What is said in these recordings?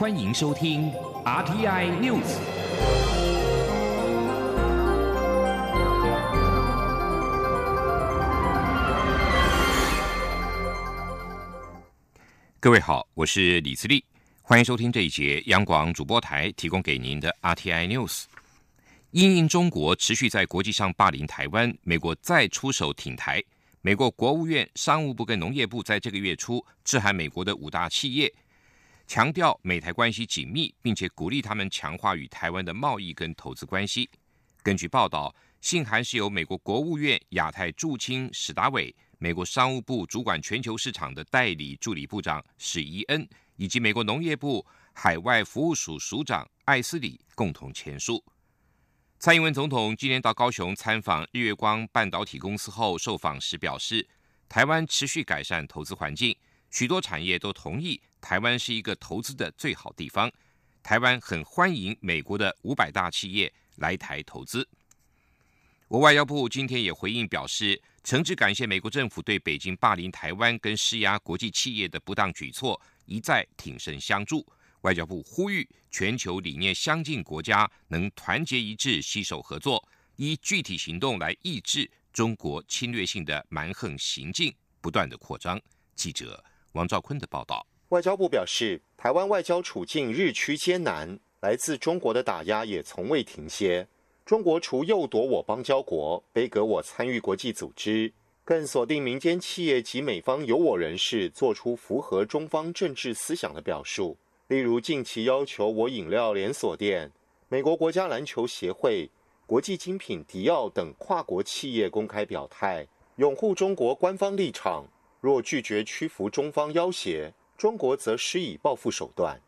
欢迎收听 RTI News。各位好，我是李自立，欢迎收听这一节央广主播台提供给您的 RTI News。因应中国持续在国际上霸凌台湾，美国再出手挺台。美国国务院、商务部跟农业部在这个月初致函美国的五大企业，强调美台关系紧密，并且鼓励他们强化与台湾的贸易跟投资关系。根据报道，信函是由美国国务院亚太驻青史达伟、美国商务部主管全球市场的代理助理部长史伊恩，以及美国农业部海外服务署署长艾斯里共同签署。蔡英文总统今年到高雄参访日月光半导体公司后，受访时表示，台湾持续改善投资环境，许多产业都同意台湾是一个投资的最好地方。台湾很欢迎美国的五百大企业来台投资。我外交部今天也回应表示，诚挚感谢美国政府对北京霸凌台湾跟施压国际企业的不当举措，一再挺身相助。外交部呼吁全球理念相近国家能团结一致、携手合作，以具体行动来抑制中国侵略性的蛮横行径不断的扩张。记者王兆坤的报道。外交部表示，台湾外交处境日趋艰难，来自中国的打压也从未停歇。中国除诱夺我邦交国，背革我参与国际组织，更锁定民间企业及美方有我人士，做出符合中方政治思想的表述。例如，近期要求我饮料连锁店、美国国家篮球协会、国际精品迪奥等跨国企业公开表态，拥护中国官方立场。若拒绝屈服中方要挟，中国则施以报复手段。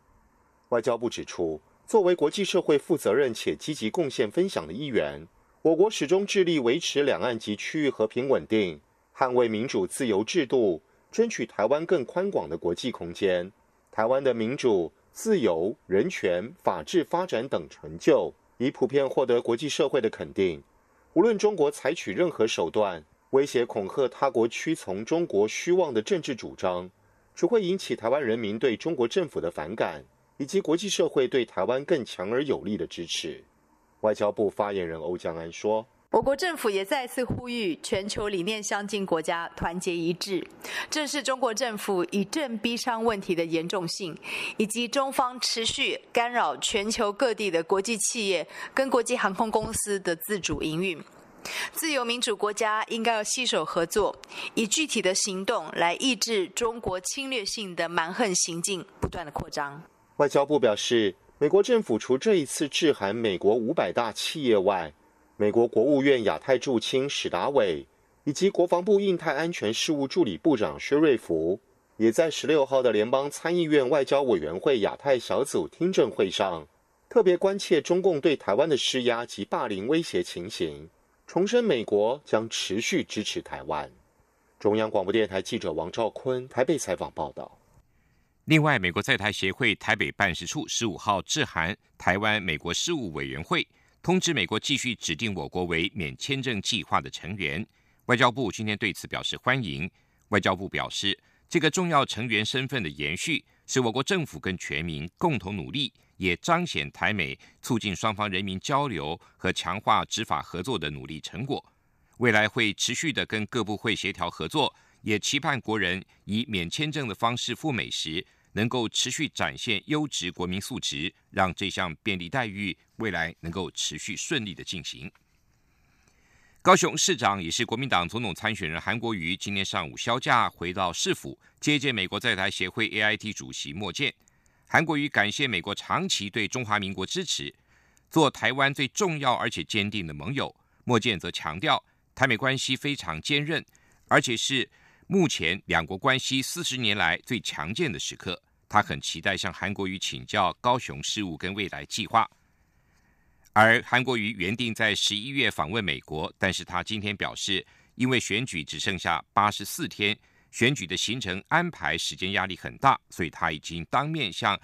外交部指出，作为国际社会负责任且积极贡献分享的一员，我国始终致力维持两岸及区域和平稳定，捍卫民主自由制度，争取台湾更宽广的国际空间。台湾的民主、自由、人权、法治发展等成就，已普遍获得国际社会的肯定。无论中国采取任何手段，威胁恐吓他国屈从中国虚妄的政治主张，只会引起台湾人民对中国政府的反感，以及国际社会对台湾更强而有力的支持。外交部发言人欧江安说。我国政府也再次呼吁全球理念相近国家团结一致，正视中国政府以政逼商问题的严重性，以及中方持续干扰全球各地的国际企业跟国际航空公司的自主营运。自由民主国家应该要携手合作，以具体的行动来抑制中国侵略性的蛮横行径不断的扩张。外交部表示，美国政府除这一次致函美国五百大企业外，美国国务院亚太驻青史达伟以及国防部印太安全事务助理部长薛瑞福，也在十六号的联邦参议院外交委员会亚太小组听证会上，特别关切中共对台湾的施压及霸凌威胁情形，重申美国将持续支持台湾。中央广播电台记者王兆坤台北采访报道。另外，美国在台协会台北办事处十五号致函台湾美国事务委员会。通知美国继续指定我国为免签证计划的成员。外交部今天对此表示欢迎。外交部表示，这个重要成员身份的延续，是我国政府跟全民共同努力，也彰显台美促进双方人民交流和强化执法合作的努力成果。未来会持续的跟各部会协调合作，也期盼国人以免签证的方式赴美时。能够持续展现优质国民素质，让这项便利待遇未来能够持续顺利的进行。高雄市长也是国民党总统参选人韩国瑜，今天上午休假回到市府接见美国在台协会 AIT 主席莫健。韩国瑜感谢美国长期对中华民国支持，做台湾最重要而且坚定的盟友。莫健则强调，台美关系非常坚韧，而且是。目前两国关系四十年来最强健的时刻，他很期待向韩国瑜请教高雄事务跟未来计划。而韩国瑜原定在十一月访问美国，但是他今天表示，因为选举只剩下八十四天，选举的行程安排时间压力很大，所以他已经当面向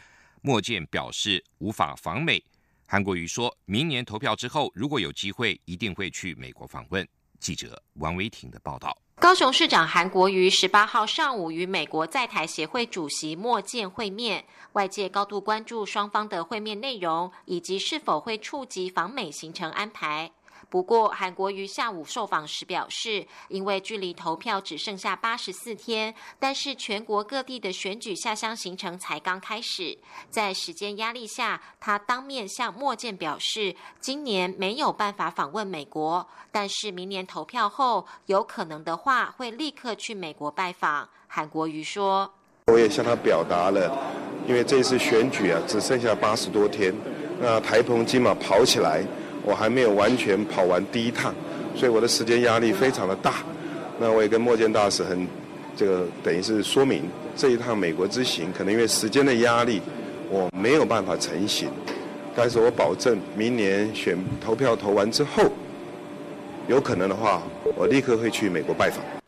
莫健表示无法访美。韩国瑜说明年投票之后，如果有机会，一定会去美国访问。记者王维婷的报道。高雄市长韩国瑜十八号上午与美国在台协会主席莫健会面，外界高度关注双方的会面内容以及是否会触及访美行程安排。不过，韩国瑜下午受访时表示，因为距离投票只剩下八十四天，但是全国各地的选举下乡行程才刚开始，在时间压力下，他当面向莫健表示，今年没有办法访问美国，但是明年投票后，有可能的话会立刻去美国拜访。韩国瑜说：“我也向他表达了，因为这次选举啊，只剩下八十多天，那台澎金马跑起来。”我还没有完全跑完第一趟，所以我的时间压力非常的大。那我也跟莫健大使很，这个等于是说明这一趟美国之行，可能因为时间的压力，我没有办法成行。但是我保证明年选投票投完之后，有可能的话，我立刻会去美国拜访。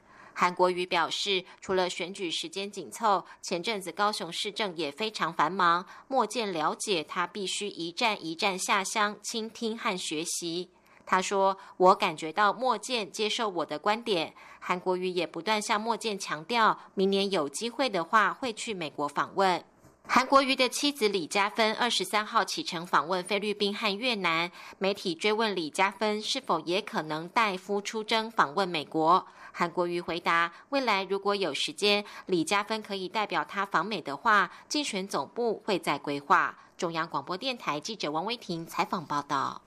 韩国瑜表示，除了选举时间紧凑，前阵子高雄市政也非常繁忙。莫见了解，他必须一站一站下乡倾听和学习。他说：“我感觉到莫健接受我的观点。”韩国瑜也不断向莫健强调，明年有机会的话会去美国访问。韩国瑜的妻子李嘉芬二十三号启程访问菲律宾和越南，媒体追问李嘉芬是否也可能代夫出征访问美国。韩国瑜回答：“未来如果有时间，李嘉芬可以代表他访美的话，竞选总部会再规划。”中央广播电台记者王威婷采访报道。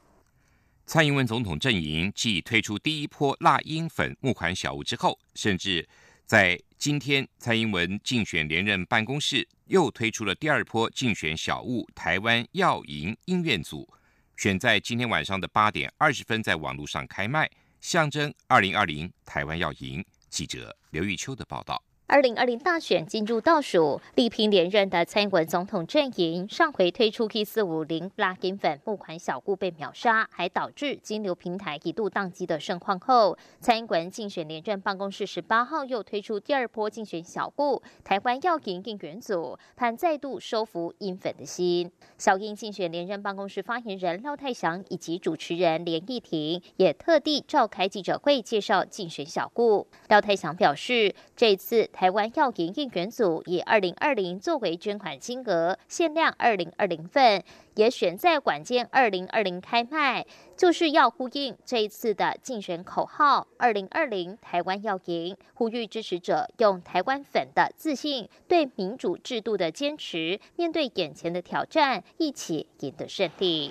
蔡英文总统阵营继推出第一波辣鹰粉募款小物之后，甚至在今天，蔡英文竞选连任办公室又推出了第二波竞选小物——台湾耀赢音乐组，选在今天晚上的八点二十分在网络上开卖。象征二零二零台湾要赢。记者刘玉秋的报道。二零二零大选进入倒数，力拼连任的蔡英文总统阵营上回推出 K 四五零拉金粉募款小顾被秒杀，还导致金流平台一度宕机的盛况后，蔡英文竞选连任办公室十八号又推出第二波竞选小顾台湾要赢应援组，盼再度收服英粉的心。小英竞选连任办公室发言人廖泰祥以及主持人连义婷也特地召开记者会介绍竞选小顾。廖泰祥表示，这次。台湾要赢应援组以二零二零作为捐款金额，限量二零二零份，也选在晚间二零二零开卖，就是要呼应这一次的竞选口号“二零二零台湾要赢”，呼吁支持者用台湾粉的自信，对民主制度的坚持，面对眼前的挑战，一起赢得胜利。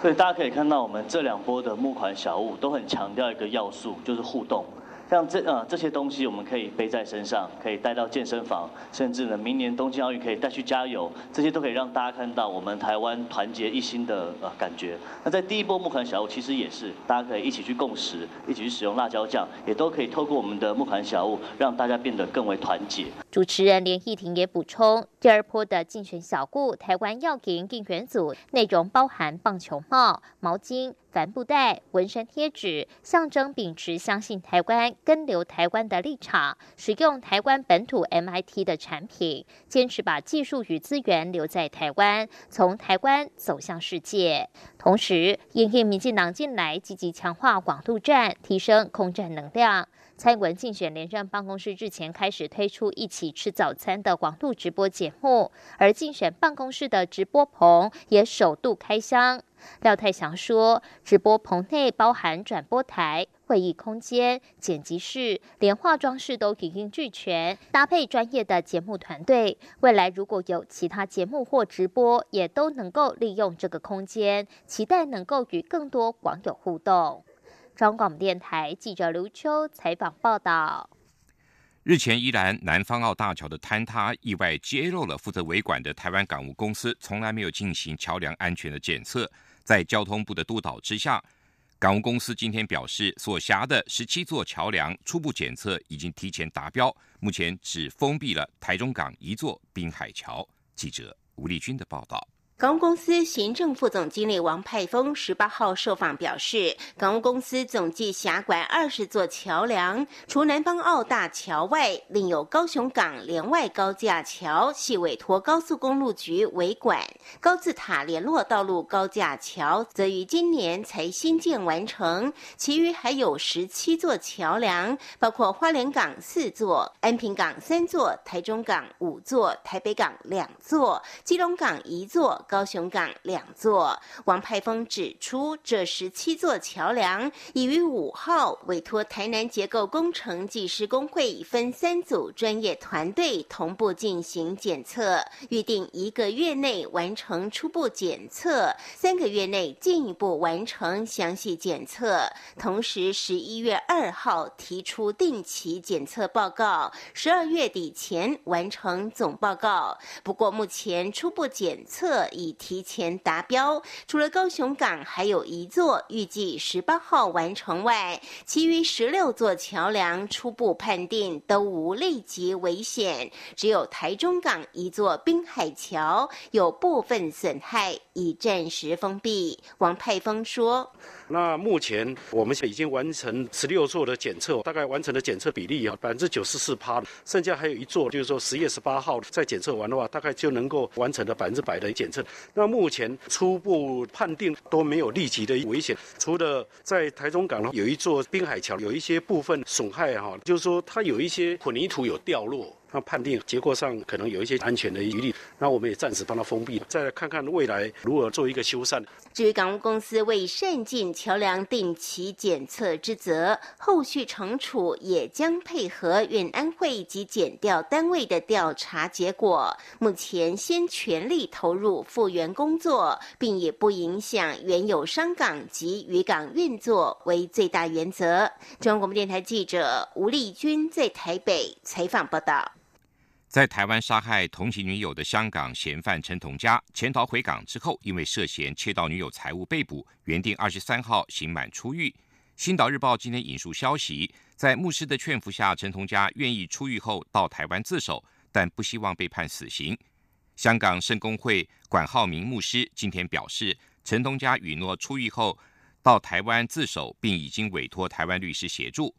所以大家可以看到，我们这两波的募款小物都很强调一个要素，就是互动。像这呃这些东西，我们可以背在身上，可以带到健身房，甚至呢，明年东京奥运可以带去加油，这些都可以让大家看到我们台湾团结一心的呃感觉。那在第一波募款小物，其实也是大家可以一起去共识，一起去使用辣椒酱，也都可以透过我们的募款小物，让大家变得更为团结。主持人连义婷也补充，第二波的竞选小物台湾要赢应援组内容包含棒球帽、毛巾。帆布袋、纹身贴纸，象征秉持相信台湾、跟留台湾的立场，使用台湾本土 MIT 的产品，坚持把技术与资源留在台湾，从台湾走向世界。同时，因应民进党近来积极强化广路战，提升空战能量。蔡文竞选连任办公室日前开始推出一起吃早餐的广路直播节目，而竞选办公室的直播棚也首度开箱。廖泰祥说，直播棚内包含转播台、会议空间、剪辑室，连化妆室都一应俱全，搭配专业的节目团队。未来如果有其他节目或直播，也都能够利用这个空间，期待能够与更多网友互动。中广电台记者刘秋采访报道：日前，依然南方澳大桥的坍塌意外揭露了负责维管的台湾港务公司从来没有进行桥梁安全的检测。在交通部的督导之下，港务公司今天表示，所辖的十七座桥梁初步检测已经提前达标，目前只封闭了台中港一座滨海桥。记者吴立军的报道。港务公司行政副总经理王派峰十八号受访表示，港务公司总计辖管二十座桥梁，除南方澳大桥外，另有高雄港连外高架桥系委托高速公路局维管，高字塔联络道路高架桥则于今年才新建完成。其余还有十七座桥梁，包括花莲港四座、安平港三座、台中港五座、台北港两座、基隆港一座。高雄港两座，王派峰指出，这十七座桥梁已于五号委托台南结构工程技师工会分三组专业团队同步进行检测，预定一个月内完成初步检测，三个月内进一步完成详细检测。同时，十一月二号提出定期检测报告，十二月底前完成总报告。不过，目前初步检测。已提前达标，除了高雄港还有一座预计十八号完成外，其余十六座桥梁初步判定都无立即危险，只有台中港一座滨海桥有部分损害，已暂时封闭。王派峰说。那目前我们已经完成十六座的检测，大概完成的检测比例啊百分之九十四趴，剩下还有一座，就是说十月十八号再检测完的话，大概就能够完成的百分之百的检测。那目前初步判定都没有立即的危险，除了在台中港有一座滨海桥有一些部分损害哈，就是说它有一些混凝土有掉落。那判定结果上可能有一些安全的疑虑，那我们也暂时帮它封闭，再看看未来如何做一个修缮。至于港务公司为善尽桥梁定期检测之责，后续惩处也将配合运安会及检调单位的调查结果。目前先全力投入复原工作，并也不影响原有商港及渔港运作为最大原则。中央广播电台记者吴丽君在台北采访报道。在台湾杀害同情女友的香港嫌犯陈同佳潜逃回港之后，因为涉嫌窃盗女友财物被捕，原定二十三号刑满出狱。星岛日报今天引述消息，在牧师的劝服下，陈同佳愿意出狱后到台湾自首，但不希望被判死刑。香港圣公会管浩明牧师今天表示，陈同佳允诺出狱后到台湾自首，并已经委托台湾律师协助。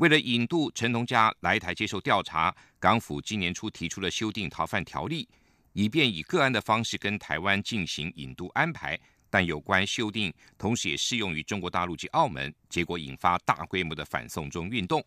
为了引渡陈同佳来台接受调查，港府今年初提出了修订逃犯条例，以便以个案的方式跟台湾进行引渡安排。但有关修订同时也适用于中国大陆及澳门，结果引发大规模的反送中运动。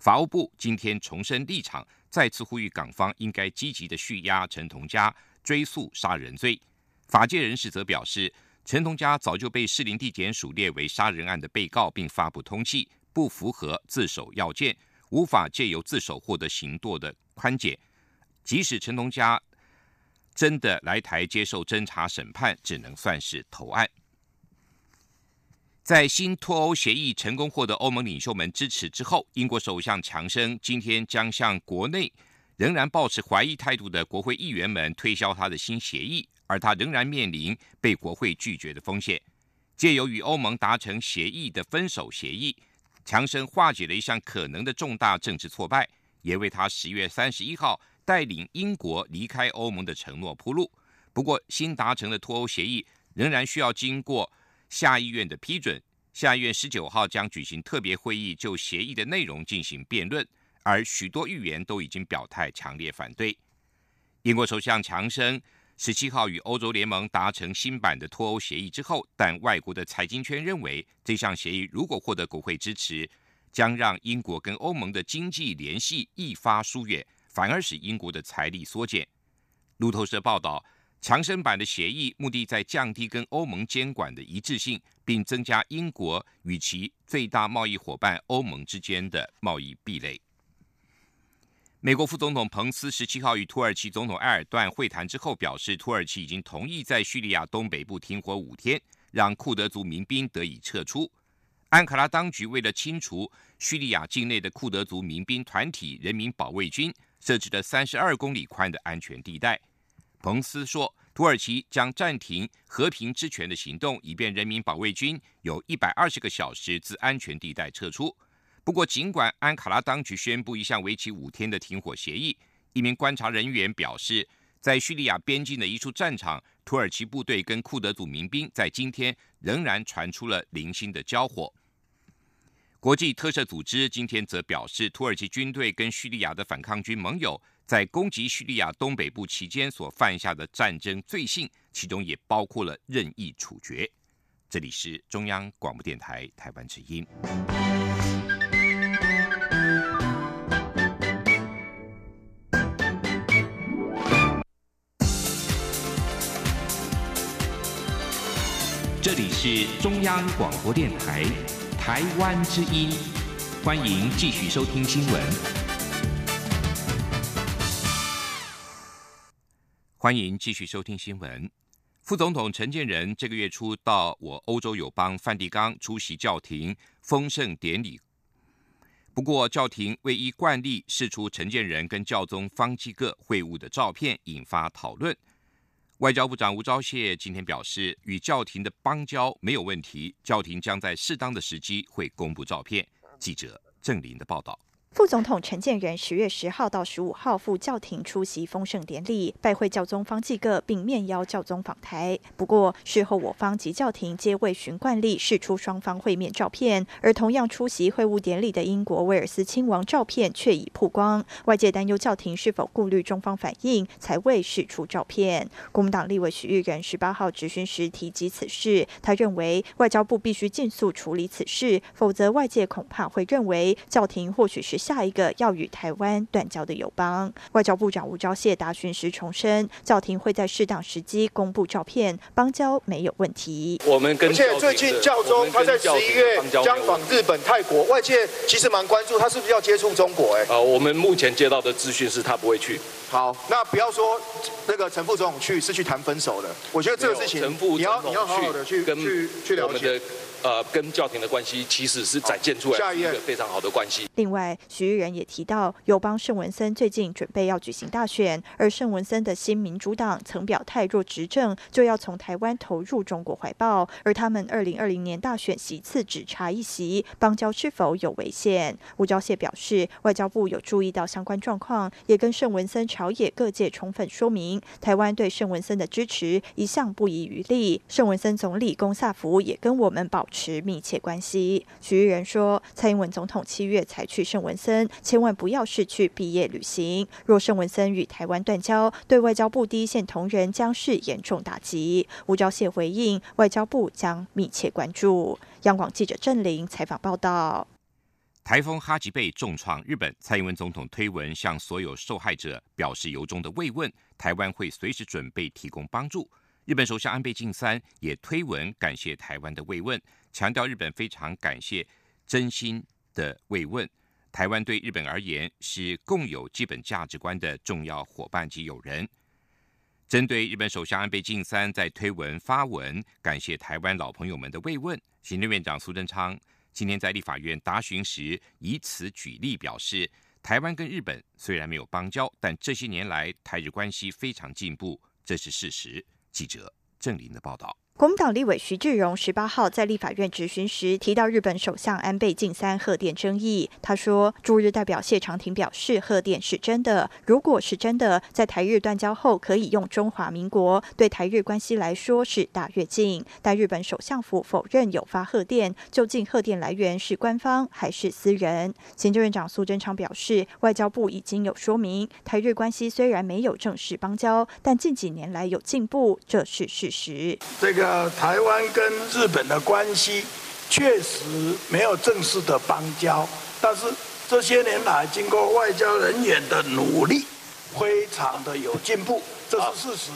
法务部今天重申立场，再次呼吁港方应该积极的续押陈同佳，追诉杀人罪。法界人士则表示，陈同佳早就被士林地检署列为杀人案的被告，并发布通缉。不符合自首要件，无法借由自首获得刑度的宽解。即使陈同佳真的来台接受侦查审判，只能算是投案。在新脱欧协议成功获得欧盟领袖们支持之后，英国首相强生今天将向国内仍然保持怀疑态度的国会议员们推销他的新协议，而他仍然面临被国会拒绝的风险。借由与欧盟达成协议的分手协议。强生化解了一项可能的重大政治挫败，也为他十月三十一号带领英国离开欧盟的承诺铺路。不过，新达成的脱欧协议仍然需要经过下议院的批准。下议院十九号将举行特别会议，就协议的内容进行辩论，而许多议员都已经表态强烈反对。英国首相强生。十七号与欧洲联盟达成新版的脱欧协议之后，但外国的财经圈认为，这项协议如果获得国会支持，将让英国跟欧盟的经济联系一发疏远，反而使英国的财力缩减。路透社报道，强生版的协议目的在降低跟欧盟监管的一致性，并增加英国与其最大贸易伙伴欧盟之间的贸易壁垒。美国副总统彭斯十七号与土耳其总统埃尔段会谈之后，表示土耳其已经同意在叙利亚东北部停火五天，让库德族民兵得以撤出。安卡拉当局为了清除叙利亚境内的库德族民兵团体人民保卫军，设置了三十二公里宽的安全地带。彭斯说，土耳其将暂停和平之权的行动，以便人民保卫军有一百二十个小时自安全地带撤出。不过，尽管安卡拉当局宣布一项为期五天的停火协议，一名观察人员表示，在叙利亚边境的一处战场，土耳其部队跟库德族民兵在今天仍然传出了零星的交火。国际特赦组织今天则表示，土耳其军队跟叙利亚的反抗军盟友在攻击叙利亚东北部期间所犯下的战争罪行，其中也包括了任意处决。这里是中央广播电台台湾之音。这里是中央广播电台。台湾之音，欢迎继续收听新闻。欢迎继续收听新闻。副总统陈建仁这个月初到我欧洲友邦梵蒂冈出席教廷丰盛典礼，不过教廷未依惯例释出陈建仁跟教宗方济各会晤的照片，引发讨论。外交部长吴钊燮今天表示，与教廷的邦交没有问题，教廷将在适当的时机会公布照片。记者郑林的报道。副总统陈建仁十月十号到十五号赴教廷出席丰盛典礼，拜会教宗方济各，并面邀教宗访台。不过事后，我方及教廷皆未循惯例释出双方会面照片，而同样出席会晤典礼的英国威尔斯亲王照片却已曝光。外界担忧教廷是否顾虑中方反应，才未释出照片。国民党立委许玉仁十八号质询时提及此事，他认为外交部必须尽速处理此事，否则外界恐怕会认为教廷或许是。下一个要与台湾断交的友邦，外交部长吴钊燮答询时重申，教廷会在适当时机公布照片，邦交没有问题。我们跟而且最近教宗他在十一月将访日本、泰国，外界其实蛮关注他是不是要接触中国。哎，啊，我们目前接到的资讯是他不会去。好，那不要说那个陈副总统去是去谈分手的，我觉得这个事情你要你要好好的去去去了解。呃，跟教廷的关系其实是展现出来一个非常好的关系。另外，徐玉仁也提到，友邦圣文森最近准备要举行大选，而圣文森的新民主党曾表态，若执政就要从台湾投入中国怀抱，而他们二零二零年大选席次只差一席，邦交是否有危险？吴钊燮表示，外交部有注意到相关状况，也跟圣文森朝野各界充分说明，台湾对圣文森的支持一向不遗余力。圣文森总理龚萨福也跟我们保。持密切关系。徐玉仁说，蔡英文总统七月才去圣文森，千万不要是去毕业旅行。若圣文森与台湾断交，对外交部第一线同仁将是严重打击。吴钊燮回应，外交部将密切关注。央广记者郑玲采访报道。台风哈吉贝重创日本，蔡英文总统推文向所有受害者表示由衷的慰问，台湾会随时准备提供帮助。日本首相安倍晋三也推文感谢台湾的慰问。强调日本非常感谢真心的慰问，台湾对日本而言是共有基本价值观的重要伙伴及友人。针对日本首相安倍晋三在推文发文感谢台湾老朋友们的慰问，行政院长苏贞昌今天在立法院答询时以此举例表示，台湾跟日本虽然没有邦交，但这些年来台日关系非常进步，这是事实。记者郑林的报道。国民党立委徐志荣十八号在立法院质询时提到日本首相安倍晋三贺电争议，他说驻日代表谢长廷表示贺电是真的，如果是真的，在台日断交后可以用中华民国，对台日关系来说是大跃进。但日本首相府否认有发贺电，究竟贺电来源是官方还是私人？行政院长苏贞昌表示，外交部已经有说明，台日关系虽然没有正式邦交，但近几年来有进步，这是事实。这个。台湾跟日本的关系确实没有正式的邦交，但是这些年来经过外交人员的努力，非常的有进步，这是事实。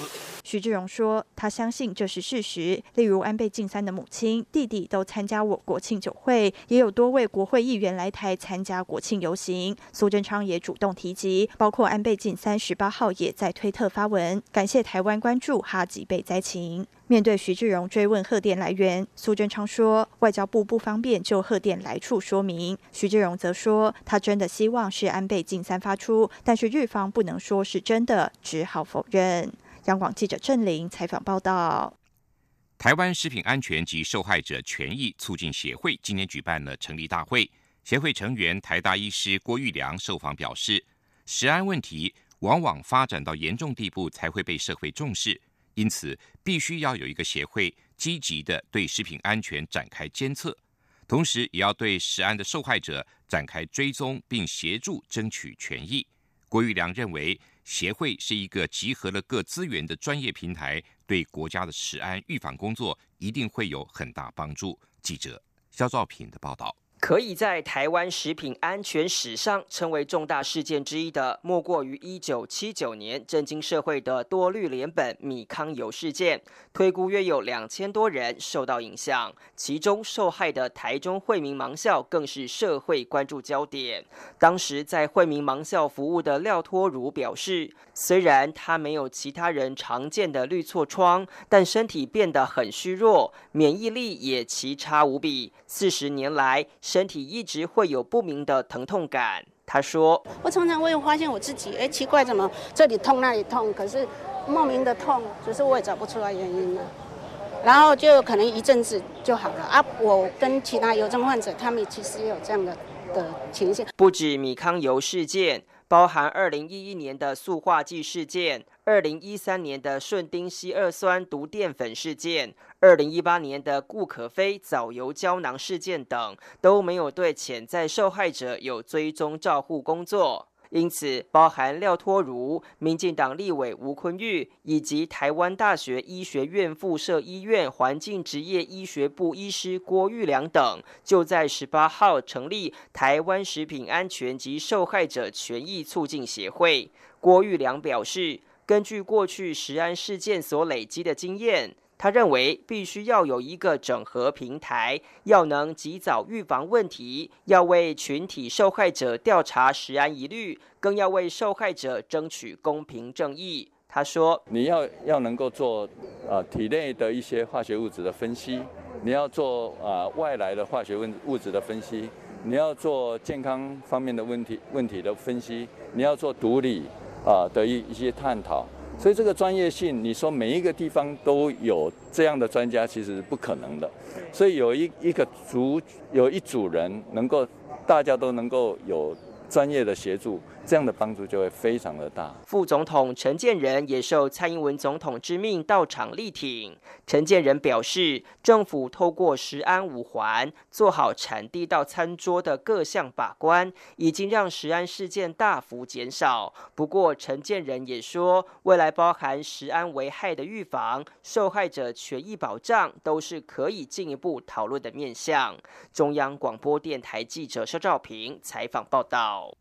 徐志荣说：“他相信这是事实。例如，安倍晋三的母亲、弟弟都参加我国庆酒会，也有多位国会议员来台参加国庆游行。苏贞昌也主动提及，包括安倍晋三十八号也在推特发文，感谢台湾关注哈吉被灾情。面对徐志荣追问贺电来源，苏贞昌说：外交部不方便就贺电来处说明。徐志荣则说，他真的希望是安倍晋三发出，但是日方不能说是真的，只好否认。”央广记者郑玲采访报道：台湾食品安全及受害者权益促进协会今年举办了成立大会，协会成员台大医师郭玉良受访表示，食安问题往往发展到严重地步才会被社会重视。因此，必须要有一个协会积极的对食品安全展开监测，同时也要对食安的受害者展开追踪，并协助争取权益。郭玉良认为，协会是一个集合了各资源的专业平台，对国家的食安预防工作一定会有很大帮助。记者肖兆平的报道。可以在台湾食品安全史上称为重大事件之一的，莫过于一九七九年震惊社会的多氯联苯米糠油事件。推估约有两千多人受到影响，其中受害的台中惠民盲校更是社会关注焦点。当时在惠民盲校服务的廖托如表示，虽然他没有其他人常见的绿痤疮，但身体变得很虚弱，免疫力也奇差无比。四十年来，身体一直会有不明的疼痛感。他说：“我常常会发现我自己，哎，奇怪，怎么这里痛那里痛？可是莫名的痛，只是我也找不出来原因了。然后就可能一阵子就好了啊。我跟其他油症患者，他们其实也有这样的的情形。不止米糠油事件，包含二零一一年的塑化剂事件。”二零一三年的顺丁烯二酸毒淀粉事件，二零一八年的固可飞藻油胶囊事件等，都没有对潜在受害者有追踪照护工作。因此，包含廖托如、民进党立委吴坤玉以及台湾大学医学院附设医院环境职业医学部医师郭玉良等，就在十八号成立台湾食品安全及受害者权益促进协会。郭玉良表示。根据过去食安事件所累积的经验，他认为必须要有一个整合平台，要能及早预防问题，要为群体受害者调查食安疑虑，更要为受害者争取公平正义。他说：“你要要能够做啊体内的一些化学物质的分析，你要做啊外来的化学物物质的分析，你要做健康方面的问题问题的分析，你要做毒理。”啊的一一些探讨，所以这个专业性，你说每一个地方都有这样的专家，其实是不可能的。所以有一一个组，有一组人能够，大家都能够有专业的协助。这样的帮助就会非常的大。副总统陈建仁也受蔡英文总统之命到场力挺。陈建仁表示，政府透过食安五环做好产地到餐桌的各项把关，已经让食安事件大幅减少。不过，陈建仁也说，未来包含食安危害的预防、受害者权益保障，都是可以进一步讨论的面向。中央广播电台记者肖兆平采访报道。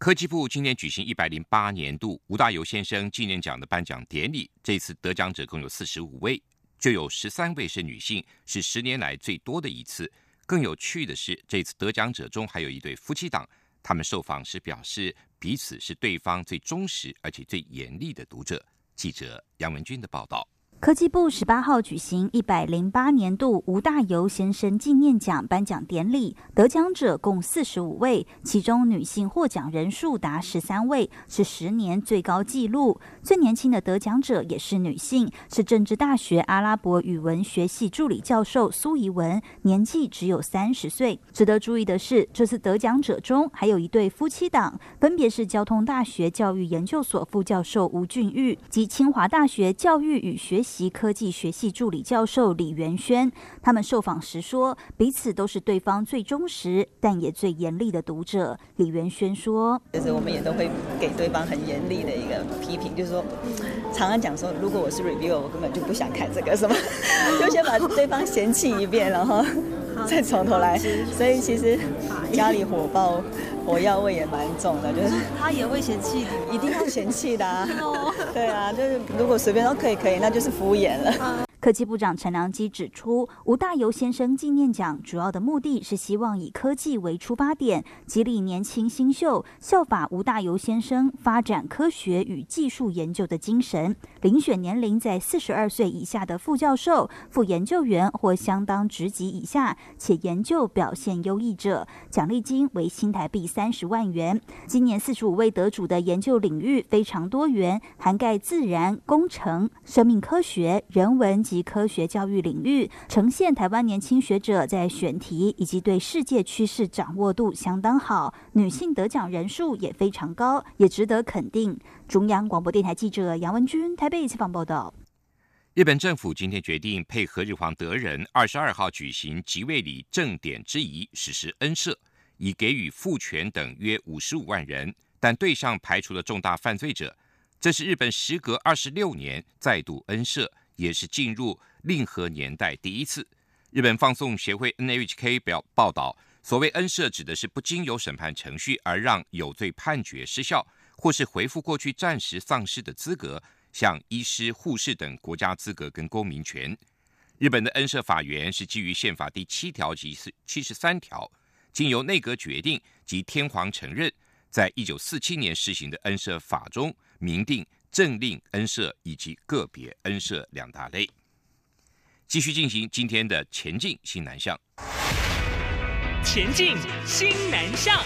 科技部今年举行一百零八年度吴大猷先生纪念奖的颁奖典礼，这次得奖者共有四十五位，就有十三位是女性，是十年来最多的一次。更有趣的是，这次得奖者中还有一对夫妻档，他们受访时表示，彼此是对方最忠实而且最严厉的读者。记者杨文军的报道。科技部十八号举行一百零八年度吴大猷先生纪念奖颁奖典礼，得奖者共四十五位，其中女性获奖人数达十三位，是十年最高纪录。最年轻的得奖者也是女性，是政治大学阿拉伯语文学系助理教授苏怡文，年纪只有三十岁。值得注意的是，这次得奖者中还有一对夫妻档，分别是交通大学教育研究所副教授吴俊玉及清华大学教育与学习。及科技学系助理教授李元轩，他们受访时说，彼此都是对方最忠实，但也最严厉的读者。李元轩说：“就是我们也都会给对方很严厉的一个批评，就是说，常常讲说，如果我是 review，我根本就不想看这个什么，就先把对方嫌弃一遍，然后再从头来。所以其实家里火爆。”火药味也蛮重的，就是他也会嫌弃你，一定要嫌弃的啊。对啊，就是如果随便都可以，可以，那就是敷衍了。科技部长陈良基指出，吴大猷先生纪念奖主要的目的是希望以科技为出发点，激励年轻新秀效法吴大猷先生发展科学与技术研究的精神。遴选年龄在四十二岁以下的副教授、副研究员或相当职级以下，且研究表现优异者，奖励金为新台币三十万元。今年四十五位得主的研究领域非常多元，涵盖自然、工程、生命科学、人文。及科学教育领域，呈现台湾年轻学者在选题以及对世界趋势掌握度相当好，女性得奖人数也非常高，也值得肯定。中央广播电台记者杨文君台北采访报道。日本政府今天决定配合日皇德仁二十二号举行即位礼正典之仪，实施恩赦，以给予复权等约五十五万人，但对象排除了重大犯罪者。这是日本时隔二十六年再度恩赦，也是进入令和年代第一次。日本放送协会 NHK 表报道，所谓恩赦指的是不经由审判程序而让有罪判决失效，或是回复过去暂时丧失的资格。像医师、护士等国家资格跟公民权，日本的恩赦法源是基于宪法第七条及七十三条，经由内阁决定及天皇承认，在一九四七年施行的恩赦法中明定政令恩赦以及个别恩赦两大类。继续进行今天的前进新南向，前进新南向。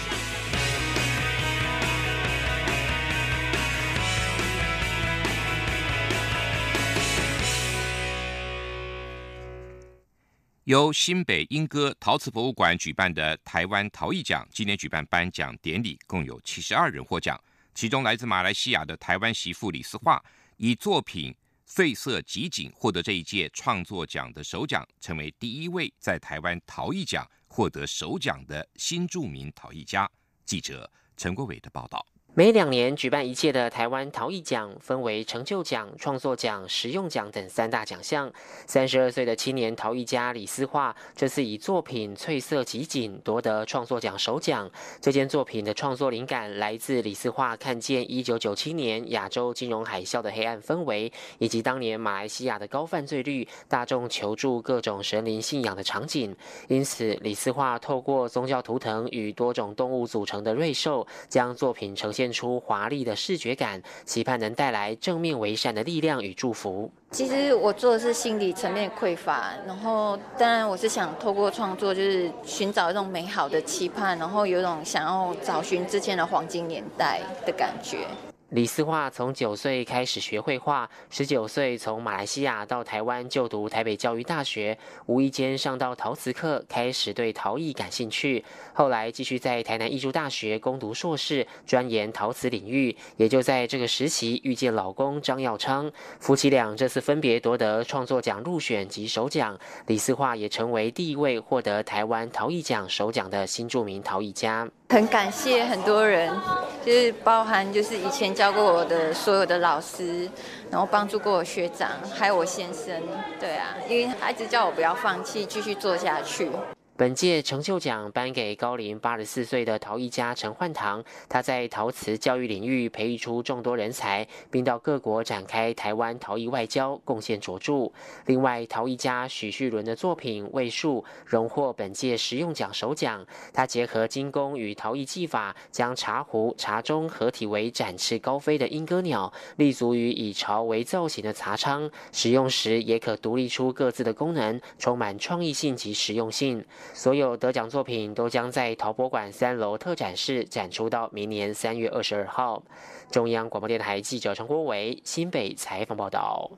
由新北莺歌陶瓷博物馆举办的台湾陶艺奖，今年举办颁奖典礼，共有七十二人获奖。其中，来自马来西亚的台湾媳妇李思桦，以作品《碎色集锦》获得这一届创作奖的首奖，成为第一位在台湾陶艺奖获得首奖的新著名陶艺家。记者陈国伟的报道。每两年举办一届的台湾陶艺奖，分为成就奖、创作奖、实用奖等三大奖项。三十二岁的青年陶艺家李思化，这次以作品《翠色集锦》夺得创作奖首奖。这件作品的创作灵感来自李思化看见一九九七年亚洲金融海啸的黑暗氛围，以及当年马来西亚的高犯罪率、大众求助各种神灵信仰的场景。因此，李思化透过宗教图腾与多种动物组成的瑞兽，将作品呈现。出华丽的视觉感，期盼能带来正面为善的力量与祝福。其实我做的是心理层面匮乏，然后当然我是想透过创作，就是寻找一种美好的期盼，然后有种想要找寻之前的黄金年代的感觉。李思化从九岁开始学绘画，十九岁从马来西亚到台湾就读台北教育大学，无意间上到陶瓷课，开始对陶艺感兴趣。后来继续在台南艺术大学攻读硕士，钻研陶瓷领域。也就在这个时期遇见老公张耀昌，夫妻俩这次分别夺得创作奖入选及首奖。李思化也成为第一位获得台湾陶艺奖首奖的新著名陶艺家。很感谢很多人，就是包含就是以前教过我的所有的老师，然后帮助过我学长，还有我先生，对啊，因为他一直叫我不要放弃，继续做下去。本届成就奖颁给高龄八十四岁的陶艺家陈焕堂，他在陶瓷教育领域培育出众多人才，并到各国展开台湾陶艺外交，贡献卓著。另外，陶艺家许旭伦的作品《魏树》荣获本届实用奖首奖。他结合精工与陶艺技法，将茶壶、茶盅合体为展翅高飞的莺歌鸟，立足于以巢为造型的茶仓，使用时也可独立出各自的功能，充满创意性及实用性。所有得奖作品都将在陶博馆三楼特展室展出到明年三月二十二号。中央广播电台记者陈国伟新北采访报道。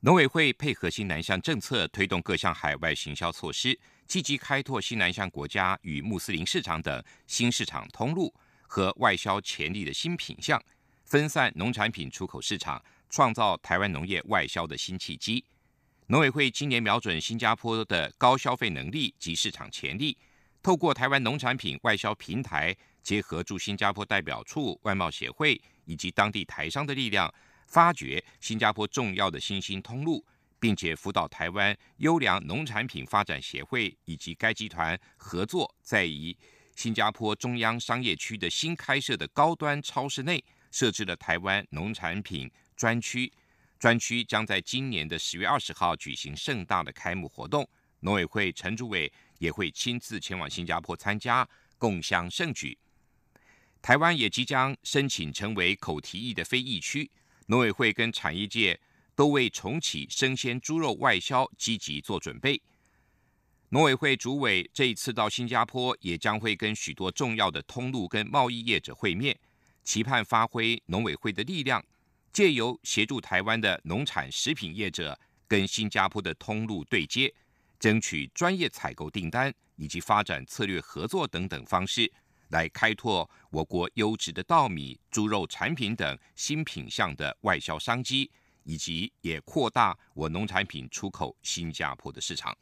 农委会配合新南向政策，推动各项海外行销措施，积极开拓新南向国家与穆斯林市场等新市场通路和外销潜力的新品项，分散农产品出口市场，创造台湾农业外销的新契机。农委会今年瞄准新加坡的高消费能力及市场潜力，透过台湾农产品外销平台，结合驻新加坡代表处、外贸协会以及当地台商的力量，发掘新加坡重要的新兴通路，并且辅导台湾优良农产品发展协会以及该集团合作，在以新加坡中央商业区的新开设的高端超市内，设置了台湾农产品专区。专区将在今年的十月二十号举行盛大的开幕活动，农委会陈主委也会亲自前往新加坡参加，共襄盛举。台湾也即将申请成为口蹄疫的非疫区，农委会跟产业界都为重启生鲜猪肉外销积极做准备。农委会主委这一次到新加坡，也将会跟许多重要的通路跟贸易业者会面，期盼发挥农委会的力量。借由协助台湾的农产食品业者跟新加坡的通路对接，争取专业采购订单，以及发展策略合作等等方式，来开拓我国优质的稻米、猪肉产品等新品项的外销商机，以及也扩大我农产品出口新加坡的市场。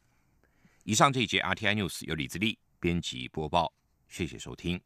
以上这一节 RTI News 由李自力编辑播报，谢谢收听。